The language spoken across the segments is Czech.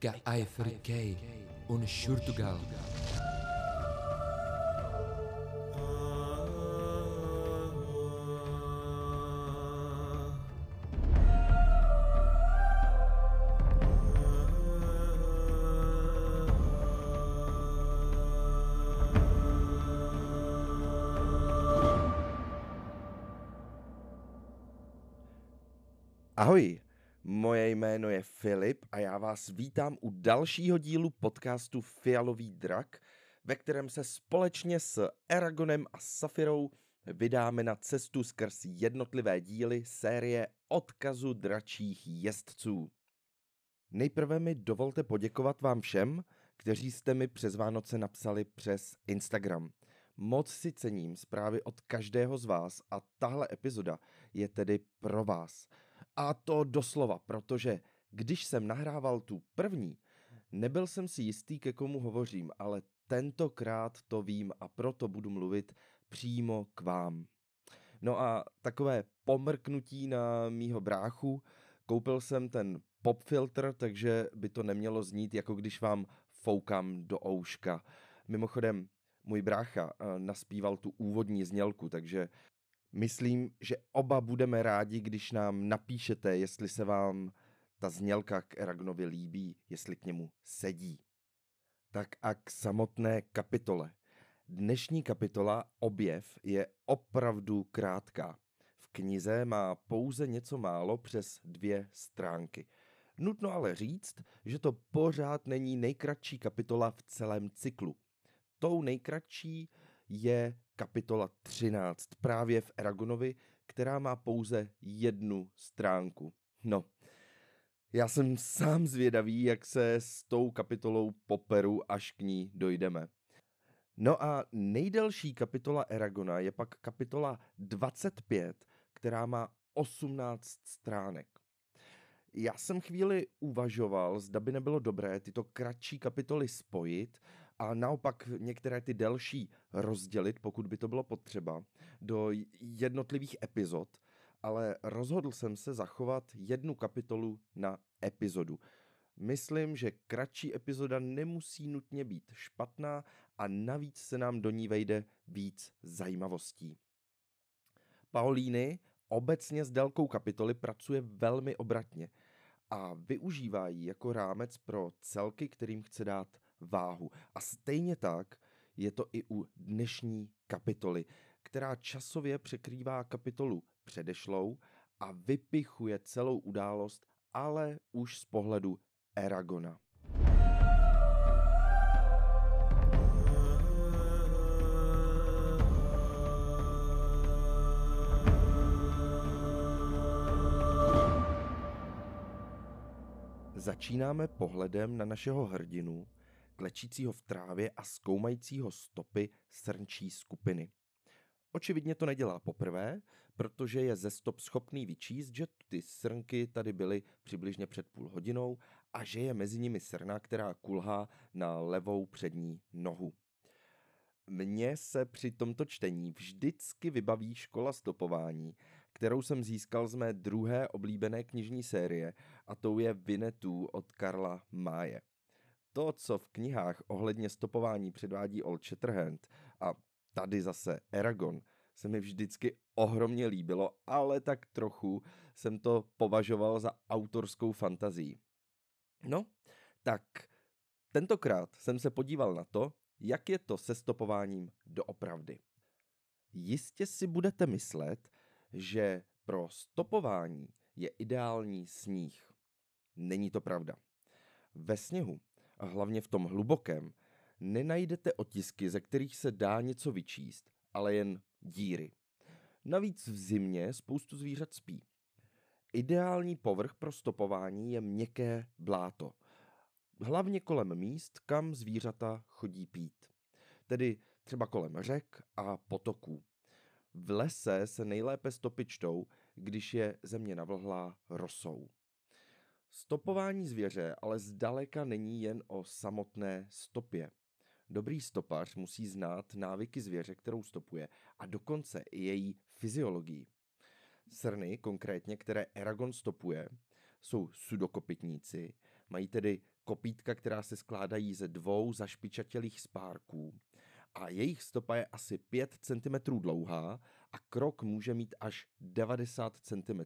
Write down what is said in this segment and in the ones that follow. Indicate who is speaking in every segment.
Speaker 1: كأيثر كي ونشورتغال je Filip a já vás vítám u dalšího dílu podcastu Fialový drak, ve kterém se společně s Eragonem a Safirou vydáme na cestu skrz jednotlivé díly série Odkazu dračích jezdců. Nejprve mi dovolte poděkovat vám všem, kteří jste mi přes Vánoce napsali přes Instagram. Moc si cením zprávy od každého z vás a tahle epizoda je tedy pro vás. A to doslova, protože když jsem nahrával tu první, nebyl jsem si jistý, ke komu hovořím, ale tentokrát to vím a proto budu mluvit přímo k vám. No a takové pomrknutí na mýho bráchu, koupil jsem ten pop filtr, takže by to nemělo znít, jako když vám foukám do ouška. Mimochodem, můj brácha eh, naspíval tu úvodní znělku, takže myslím, že oba budeme rádi, když nám napíšete, jestli se vám ta znělka k Eragnovi líbí, jestli k němu sedí. Tak a k samotné kapitole. Dnešní kapitola Objev je opravdu krátká. V knize má pouze něco málo přes dvě stránky. Nutno ale říct, že to pořád není nejkratší kapitola v celém cyklu. Tou nejkratší je kapitola 13 právě v Eragonovi, která má pouze jednu stránku. No, já jsem sám zvědavý, jak se s tou kapitolou poperu, až k ní dojdeme. No a nejdelší kapitola Eragona je pak kapitola 25, která má 18 stránek. Já jsem chvíli uvažoval, zda by nebylo dobré tyto kratší kapitoly spojit a naopak některé ty delší rozdělit, pokud by to bylo potřeba, do jednotlivých epizod, ale rozhodl jsem se zachovat jednu kapitolu na epizodu. Myslím, že kratší epizoda nemusí nutně být špatná a navíc se nám do ní vejde víc zajímavostí. Paulíny obecně s délkou kapitoly pracuje velmi obratně a využívá ji jako rámec pro celky, kterým chce dát váhu. A stejně tak je to i u dnešní kapitoly, která časově překrývá kapitolu předešlou a vypichuje celou událost, ale už z pohledu Eragona. Začínáme pohledem na našeho hrdinu, klečícího v trávě a zkoumajícího stopy srnčí skupiny. Očividně to nedělá poprvé, protože je ze stop schopný vyčíst, že ty srnky tady byly přibližně před půl hodinou a že je mezi nimi srna, která kulhá na levou přední nohu. Mně se při tomto čtení vždycky vybaví škola stopování, kterou jsem získal z mé druhé oblíbené knižní série a tou je Vinetu od Karla Máje. To, co v knihách ohledně stopování předvádí Old Shatterhand a tady zase Eragon, se mi vždycky ohromně líbilo, ale tak trochu jsem to považoval za autorskou fantazii. No, tak tentokrát jsem se podíval na to, jak je to se stopováním doopravdy. Jistě si budete myslet, že pro stopování je ideální sníh. Není to pravda. Ve sněhu, a hlavně v tom hlubokém, nenajdete otisky, ze kterých se dá něco vyčíst, ale jen díry. Navíc v zimě spoustu zvířat spí. Ideální povrch pro stopování je měkké bláto, hlavně kolem míst, kam zvířata chodí pít. Tedy třeba kolem řek a potoků. V lese se nejlépe stopy čtou, když je země navlhlá rosou. Stopování zvěře ale zdaleka není jen o samotné stopě. Dobrý stopař musí znát návyky zvěře, kterou stopuje, a dokonce i její fyziologii. Srny, konkrétně, které Eragon stopuje, jsou sudokopitníci, Mají tedy kopítka, která se skládají ze dvou zašpičatělých spárků. A jejich stopa je asi 5 cm dlouhá a krok může mít až 90 cm.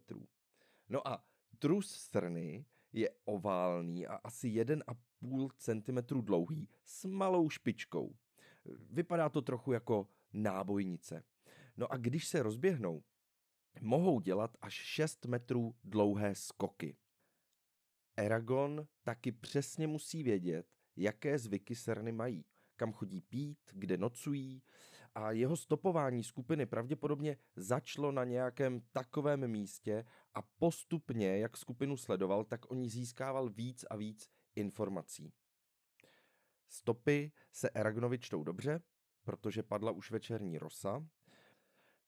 Speaker 1: No a trus strny je oválný a asi 1,5 cm dlouhý s malou špičkou. Vypadá to trochu jako nábojnice. No a když se rozběhnou, mohou dělat až 6 metrů dlouhé skoky. Eragon taky přesně musí vědět, jaké zvyky srny mají, kam chodí pít, kde nocují a jeho stopování skupiny pravděpodobně začalo na nějakém takovém místě a postupně, jak skupinu sledoval, tak o ní získával víc a víc informací. Stopy se Eragonovi čtou dobře, protože padla už večerní rosa,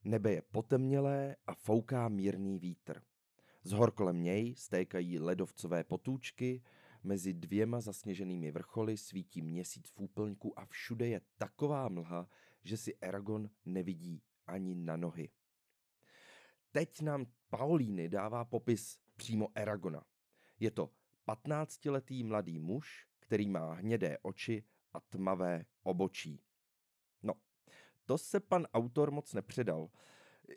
Speaker 1: nebe je potemnělé a fouká mírný vítr. Z hor kolem něj stékají ledovcové potůčky, mezi dvěma zasněženými vrcholy svítí měsíc v úplňku a všude je taková mlha, že si Eragon nevidí ani na nohy. Teď nám Paulíny dává popis přímo Eragona. Je to 15-letý mladý muž, který má hnědé oči a tmavé obočí. No, to se pan autor moc nepředal.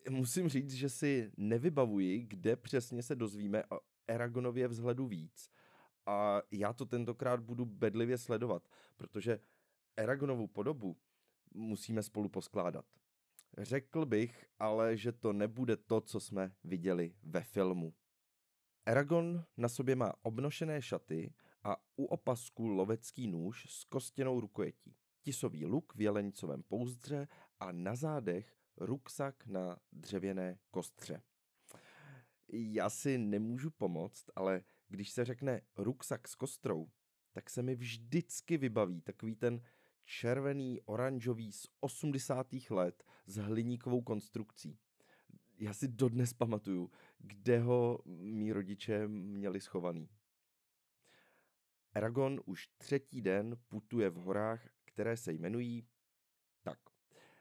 Speaker 1: Musím říct, že si nevybavuji, kde přesně se dozvíme o Eragonově vzhledu víc. A já to tentokrát budu bedlivě sledovat, protože Eragonovu podobu musíme spolu poskládat. Řekl bych ale, že to nebude to, co jsme viděli ve filmu. Eragon na sobě má obnošené šaty a u opasku lovecký nůž s kostěnou rukojetí, tisový luk v jelenicovém pouzdře a na zádech ruksak na dřevěné kostře. Já si nemůžu pomoct, ale když se řekne ruksak s kostrou, tak se mi vždycky vybaví takový ten červený, oranžový z 80. let s hliníkovou konstrukcí. Já si dodnes pamatuju, kde ho mý rodiče měli schovaný. Aragon už třetí den putuje v horách, které se jmenují tak,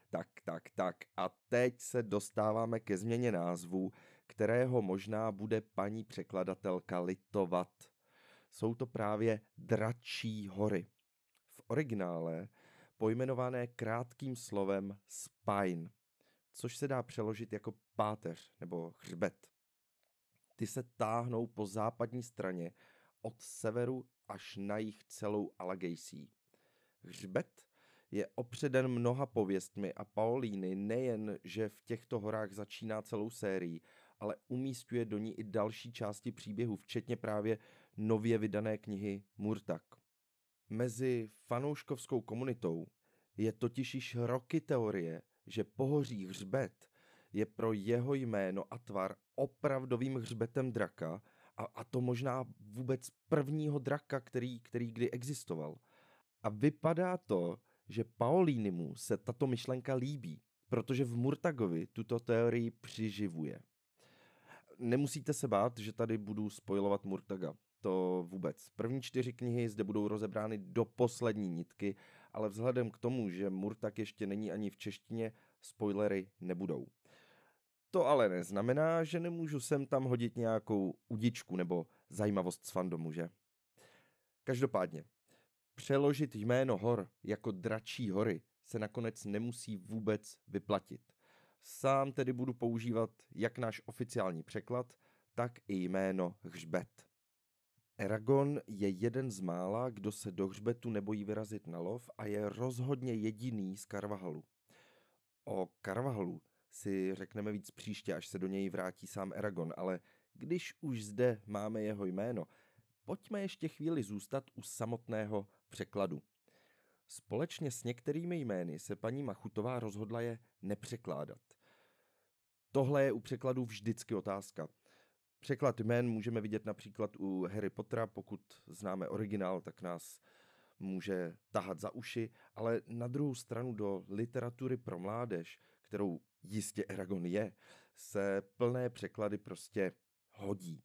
Speaker 1: tak, tak, tak. A teď se dostáváme ke změně názvu, kterého možná bude paní překladatelka litovat. Jsou to právě Dračí hory. Originále pojmenované krátkým slovem spine, což se dá přeložit jako páteř nebo hřbet. Ty se táhnou po západní straně od severu až na jich celou Alagejsí. Hřbet je opředen mnoha pověstmi a Paulíny nejen, že v těchto horách začíná celou sérii, ale umístuje do ní i další části příběhu, včetně právě nově vydané knihy Murtak. Mezi fanouškovskou komunitou je totiž již roky teorie, že pohoří hřbet je pro jeho jméno a tvar opravdovým hřbetem draka a, a to možná vůbec prvního draka, který, který kdy existoval. A vypadá to, že Paolínimu se tato myšlenka líbí, protože v Murtagovi tuto teorii přiživuje. Nemusíte se bát, že tady budu spojovat Murtaga. To vůbec. První čtyři knihy zde budou rozebrány do poslední nitky, ale vzhledem k tomu, že Murtag ještě není ani v češtině, spoilery nebudou. To ale neznamená, že nemůžu sem tam hodit nějakou udičku nebo zajímavost z fandomu, že? Každopádně, přeložit jméno hor jako dračí hory se nakonec nemusí vůbec vyplatit. Sám tedy budu používat jak náš oficiální překlad, tak i jméno hřbet. Eragon je jeden z mála, kdo se do hřbetu nebojí vyrazit na lov a je rozhodně jediný z Karvahalu. O Karvahalu si řekneme víc příště, až se do něj vrátí sám Eragon, ale když už zde máme jeho jméno, pojďme ještě chvíli zůstat u samotného překladu. Společně s některými jmény se paní Machutová rozhodla je nepřekládat. Tohle je u překladu vždycky otázka. Překlad jmén můžeme vidět například u Harry Pottera, pokud známe originál, tak nás může tahat za uši, ale na druhou stranu do literatury pro mládež, kterou jistě Eragon je, se plné překlady prostě hodí.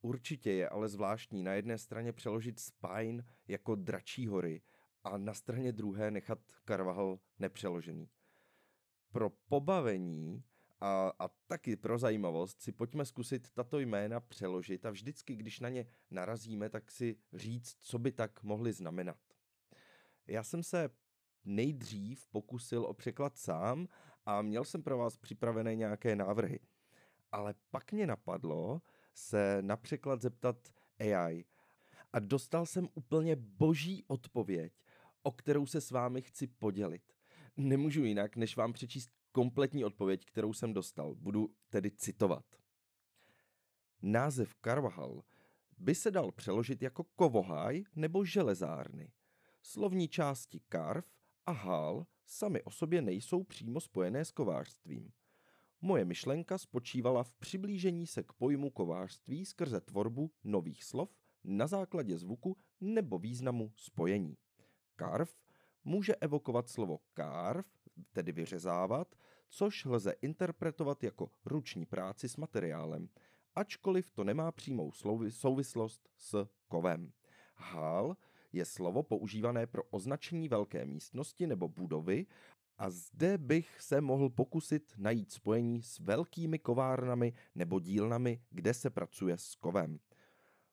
Speaker 1: Určitě je ale zvláštní na jedné straně přeložit Spine jako dračí hory a na straně druhé nechat Carvahal nepřeložený. Pro pobavení A, a taky pro zajímavost si pojďme zkusit tato jména přeložit a vždycky, když na ně narazíme, tak si říct, co by tak mohly znamenat. Já jsem se nejdřív pokusil o překlad sám a měl jsem pro vás připravené nějaké návrhy. Ale pak mě napadlo se na překlad zeptat AI a dostal jsem úplně boží odpověď, o kterou se s vámi chci podělit. Nemůžu jinak, než vám přečíst kompletní odpověď, kterou jsem dostal. Budu tedy citovat. Název Carvajal by se dal přeložit jako kovoháj nebo železárny. Slovní části karv a hál sami o sobě nejsou přímo spojené s kovářstvím. Moje myšlenka spočívala v přiblížení se k pojmu kovářství skrze tvorbu nových slov na základě zvuku nebo významu spojení. Karv může evokovat slovo kárv, tedy vyřezávat, což lze interpretovat jako ruční práci s materiálem, ačkoliv to nemá přímou souvislost s kovem. Hál je slovo používané pro označení velké místnosti nebo budovy a zde bych se mohl pokusit najít spojení s velkými kovárnami nebo dílnami, kde se pracuje s kovem.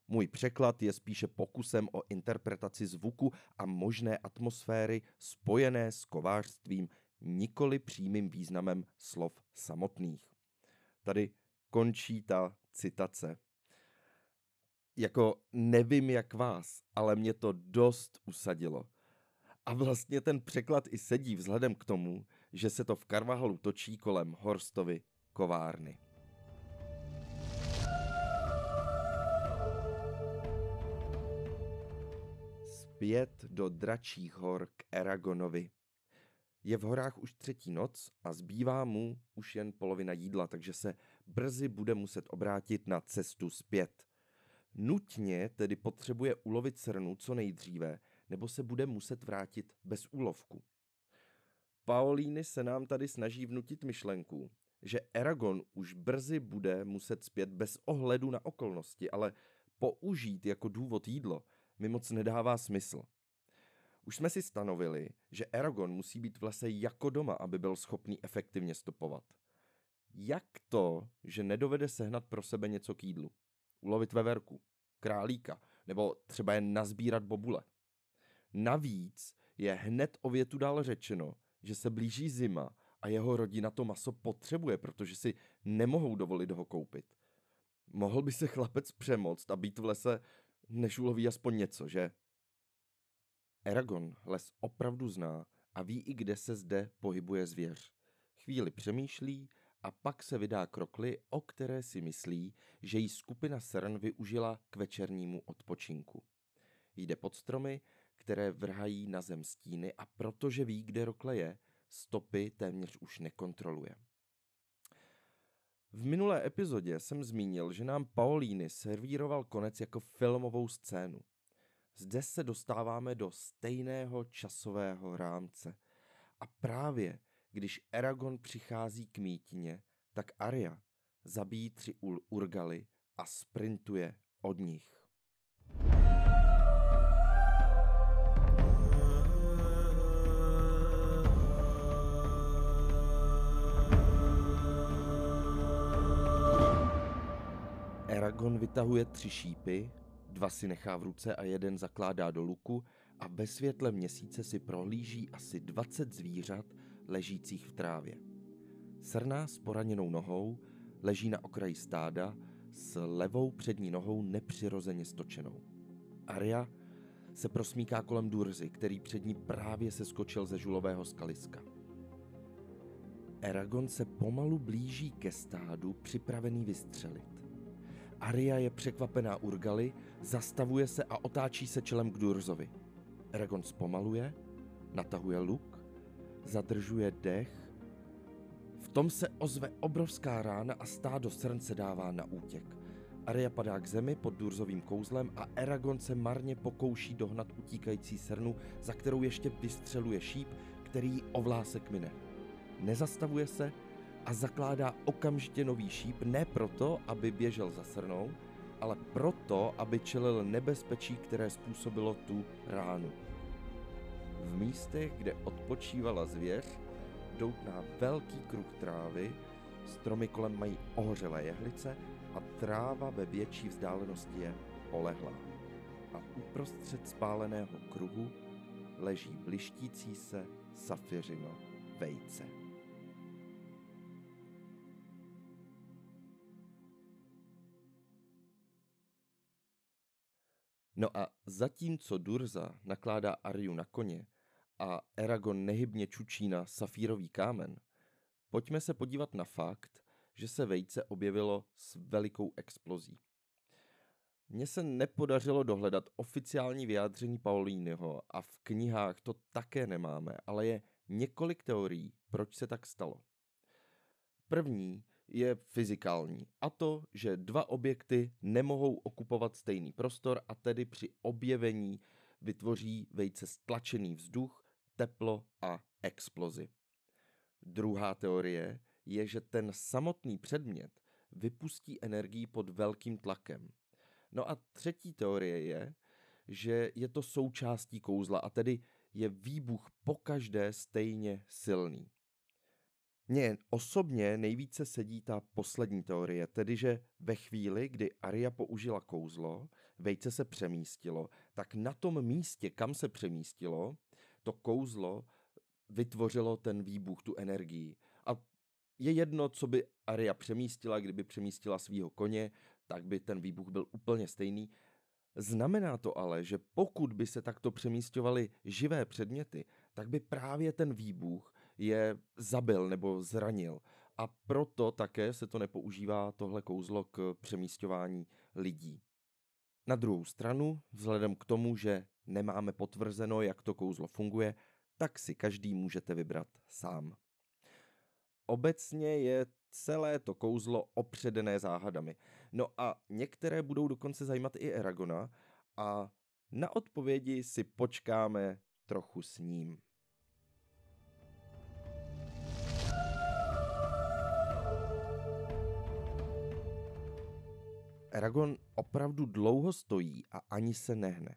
Speaker 1: Můj překlad je spíše pokusem o interpretaci zvuku a možné atmosféry spojené s kovářstvím, nikoli přímým významem slov samotných. Tady končí ta citace. Jako nevím jak vás, ale mě to dost usadilo. A vlastně ten překlad i sedí vzhledem k tomu, že se to v Karvahalu točí kolem Horstovy kovárny. Zpět do dračích hor k Eragonovi. Je v horách už třetí noc a zbývá mu už jen polovina jídla, takže se brzy bude muset obrátit na cestu zpět. Nutně tedy potřebuje ulovit srnu co nejdříve, nebo se bude muset vrátit bez úlovku. Paolíny se nám tady snaží vnutit myšlenku, že Eragon už brzy bude muset zpět bez ohledu na okolnosti, ale použít jako důvod jídlo mi moc nedává smysl. Už jsme si stanovili, že Eragon musí být v lese jako doma, aby byl schopný efektivně stopovat. Jak to, že nedovede sehnat pro sebe něco k jídlu? Ulovit veverku, králíka, nebo třeba jen nazbírat bobule. Navíc je hned o větu dál řečeno, že se blíží zima a jeho rodina to maso potřebuje, protože si nemohou dovolit ho koupit. Mohl by se chlapec přemoct a být v lese, než uloví aspoň něco, že? Eragon les opravdu zná a ví i kde se zde pohybuje zvěř. Chvíli přemýšlí a pak se vydá krokly, o které si myslí, že jí skupina Sern využila k večernímu odpočinku. Jde pod stromy, které vrhají na zem stíny a protože ví, kde rokle je, stopy téměř už nekontroluje. V minulé epizodě jsem zmínil, že nám Paolíny servíroval konec jako filmovou scénu. Zde se dostáváme do stejného časového rámce. A právě když Eragon přichází k mítině, tak Arya zabíjí tři Urgaly a sprintuje od nich. Eragon vytahuje tři šípy, dva si nechá v ruce a jeden zakládá do luku a ve světle měsíce si prohlíží asi 20 zvířat ležících v trávě. Srna s poraněnou nohou leží na okraji stáda s levou přední nohou nepřirozeně stočenou. Aria se prosmíká kolem Durzy, který před ní právě se skočil ze žulového skaliska. Eragon se pomalu blíží ke stádu, připravený vystřelit. Aria je překvapená Urgali, zastavuje se a otáčí se čelem k Durzovi. Eragon zpomaluje, natahuje luk, zadržuje dech. V tom se ozve obrovská rána a stádo srn se dává na útěk. Aria padá k zemi pod Durzovým kouzlem a Eragon se marně pokouší dohnat utíkající srnu, za kterou ještě vystřeluje šíp, který ovlásek mine. Nezastavuje se, a zakládá okamžitě nový šíp ne proto, aby běžel za srnou, ale proto, aby čelil nebezpečí, které způsobilo tu ránu. V místech, kde odpočívala zvěř, doutná velký kruh trávy, Stromy kolem mají ohořelé jehlice a tráva ve větší vzdálenosti je polehlá. A uprostřed spáleného kruhu leží blištící se safiřino vejce. No a zatímco Durza nakládá Arju na koně a Eragon nehybně čučí na safírový kámen, pojďme se podívat na fakt, že se vejce objevilo s velikou explozí. Mně se nepodařilo dohledat oficiální vyjádření Paulínyho a v knihách to také nemáme, ale je několik teorií, proč se tak stalo. První je fyzikální, a to, že dva objekty nemohou okupovat stejný prostor a tedy při objevení vytvoří vejce stlačený vzduch, teplo a explozi. Druhá teorie je, že ten samotný předmět vypustí energii pod velkým tlakem. No a třetí teorie je, že je to součástí kouzla a tedy je výbuch pokaždé stejně silný. Mně osobně nejvíce sedí ta poslední teorie, tedy že ve chvíli, kdy Aria použila kouzlo, vejce se přemístilo, tak na tom místě, kam se přemístilo, to kouzlo vytvořilo ten výbuch, tu energii. A je jedno, co by Aria přemístila, kdyby přemístila svého koně, tak by ten výbuch byl úplně stejný. Znamená to ale, že pokud by se takto přemístěvaly živé předměty, tak by právě ten výbuch je zabil nebo zranil. A proto také se to nepoužívá tohle kouzlo k přemístování lidí. Na druhou stranu, vzhledem k tomu, že nemáme potvrzeno, jak to kouzlo funguje, tak si každý můžete vybrat sám. Obecně je celé to kouzlo opředené záhadami. No a některé budou dokonce zajímat i Eragona a na odpovědi si počkáme trochu s ním. Eragon opravdu dlouho stojí a ani se nehne.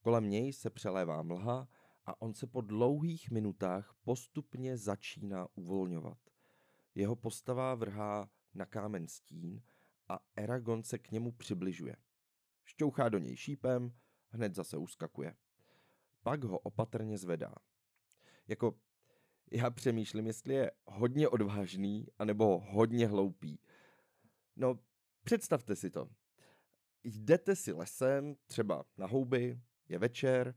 Speaker 1: Kolem něj se přelévá mlha a on se po dlouhých minutách postupně začíná uvolňovat. Jeho postava vrhá na kámen stín a Eragon se k němu přibližuje. Šťouchá do něj šípem, hned zase uskakuje. Pak ho opatrně zvedá. Jako já přemýšlím, jestli je hodně odvážný, anebo hodně hloupý. No, představte si to. Jdete si lesem, třeba na houby, je večer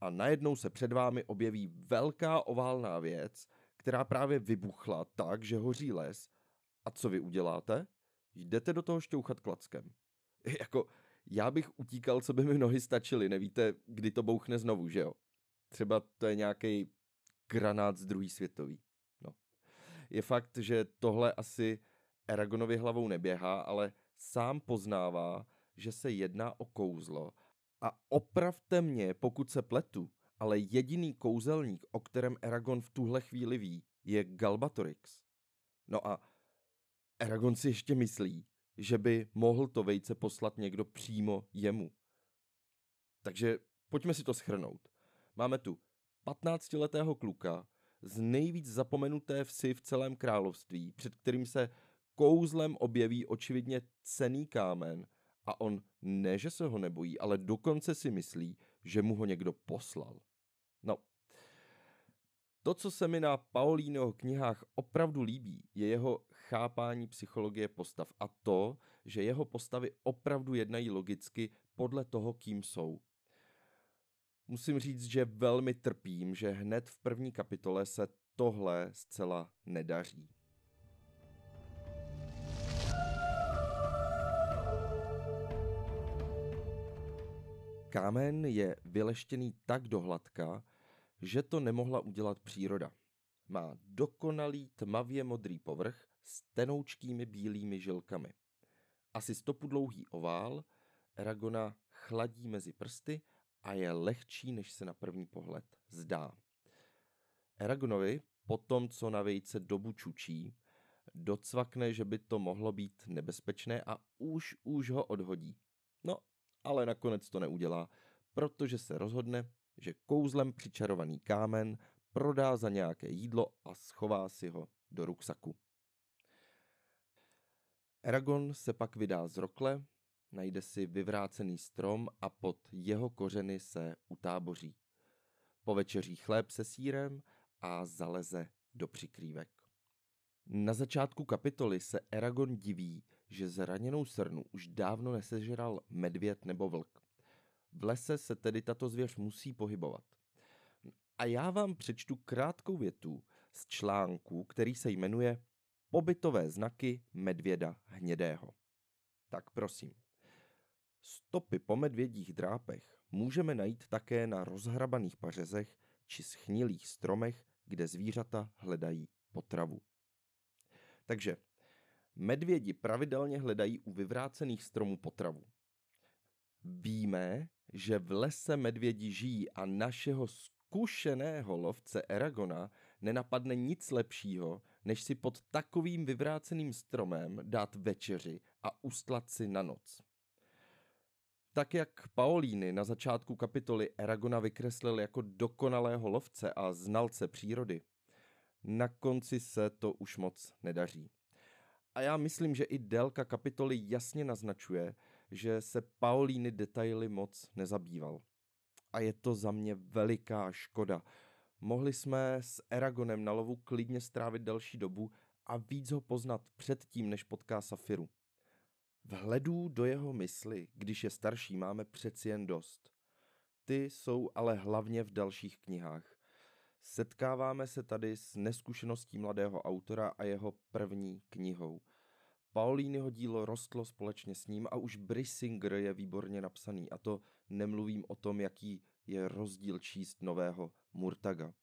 Speaker 1: a najednou se před vámi objeví velká oválná věc, která právě vybuchla tak, že hoří les. A co vy uděláte? Jdete do toho šťouchat klackem. Jako, já bych utíkal, co by mi nohy stačily, nevíte, kdy to bouchne znovu, že jo? Třeba to je nějaký granát z druhý světový. No. Je fakt, že tohle asi Eragonovi hlavou neběhá, ale sám poznává, že se jedná o kouzlo. A opravte mě, pokud se pletu, ale jediný kouzelník, o kterém Eragon v tuhle chvíli ví, je Galbatorix. No a Eragon si ještě myslí, že by mohl to vejce poslat někdo přímo jemu. Takže pojďme si to schrnout. Máme tu 15-letého kluka z nejvíc zapomenuté vsi v celém království, před kterým se kouzlem objeví očividně cený kámen a on ne, že se ho nebojí, ale dokonce si myslí, že mu ho někdo poslal. No, to, co se mi na Paolínoho knihách opravdu líbí, je jeho chápání psychologie postav a to, že jeho postavy opravdu jednají logicky podle toho, kým jsou. Musím říct, že velmi trpím, že hned v první kapitole se tohle zcela nedaří. Kámen je vyleštěný tak dohladka, že to nemohla udělat příroda. Má dokonalý tmavě modrý povrch s tenoučkými bílými žilkami. Asi stopu dlouhý ovál, Eragona chladí mezi prsty a je lehčí, než se na první pohled zdá. Eragonovi, po tom, co na vejce dobu čučí, docvakne, že by to mohlo být nebezpečné a už už ho odhodí. No ale nakonec to neudělá, protože se rozhodne, že kouzlem přičarovaný kámen prodá za nějaké jídlo a schová si ho do ruksaku. Eragon se pak vydá z Rokle, najde si vyvrácený strom a pod jeho kořeny se utáboří. Povečeří chléb se sírem a zaleze do přikrývek. Na začátku kapitoly se Eragon diví, že zraněnou srnu už dávno nesežral medvěd nebo vlk. V lese se tedy tato zvěř musí pohybovat. A já vám přečtu krátkou větu z článku, který se jmenuje Pobytové znaky medvěda hnědého. Tak prosím. Stopy po medvědích drápech můžeme najít také na rozhrabaných pařezech či schnilých stromech, kde zvířata hledají potravu. Takže medvědi pravidelně hledají u vyvrácených stromů potravu. Víme, že v lese medvědi žijí a našeho zkušeného lovce Eragona nenapadne nic lepšího, než si pod takovým vyvráceným stromem dát večeři a ustlat si na noc. Tak jak Paolíny na začátku kapitoly Eragona vykreslil jako dokonalého lovce a znalce přírody, na konci se to už moc nedaří. A já myslím, že i délka kapitoly jasně naznačuje, že se Paolíny detaily moc nezabýval. A je to za mě veliká škoda. Mohli jsme s Eragonem na lovu klidně strávit další dobu a víc ho poznat předtím, než potká Safiru. Vhledů do jeho mysli, když je starší, máme přeci jen dost. Ty jsou ale hlavně v dalších knihách. Setkáváme se tady s neskušeností mladého autora a jeho první knihou. Paulínyho dílo rostlo společně s ním a už Brissinger je výborně napsaný a to nemluvím o tom, jaký je rozdíl číst nového Murtaga.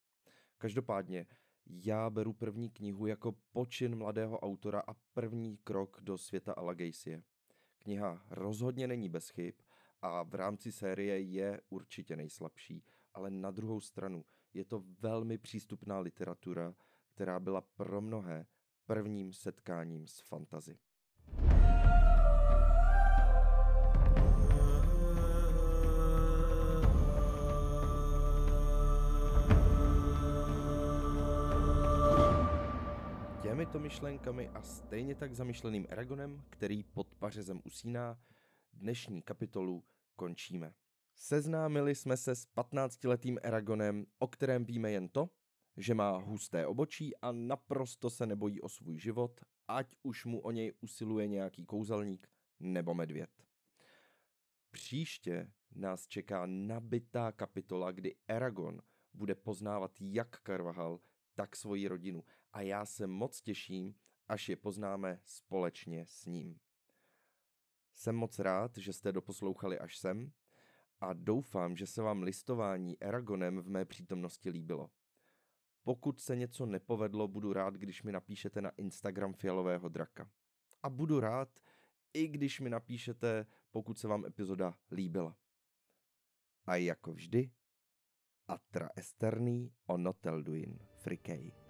Speaker 1: Každopádně, já beru první knihu jako počin mladého autora a první krok do světa Alagejsie. Kniha rozhodně není bez chyb a v rámci série je určitě nejslabší, ale na druhou stranu je to velmi přístupná literatura, která byla pro mnohé prvním setkáním s fantazy. Těmito myšlenkami a stejně tak zamýšleným Eragonem, který pod pařezem usíná, dnešní kapitolu končíme. Seznámili jsme se s 15-letým Eragonem, o kterém víme jen to, že má husté obočí a naprosto se nebojí o svůj život, ať už mu o něj usiluje nějaký kouzelník nebo medvěd. Příště nás čeká nabitá kapitola, kdy Eragon bude poznávat jak Karvahal, tak svoji rodinu a já se moc těším, až je poznáme společně s ním. Jsem moc rád, že jste doposlouchali až sem a doufám, že se vám listování Eragonem v mé přítomnosti líbilo. Pokud se něco nepovedlo, budu rád, když mi napíšete na Instagram Fialového draka. A budu rád, i když mi napíšete, pokud se vám epizoda líbila. A jako vždy, atra esterný onotelduin frikei.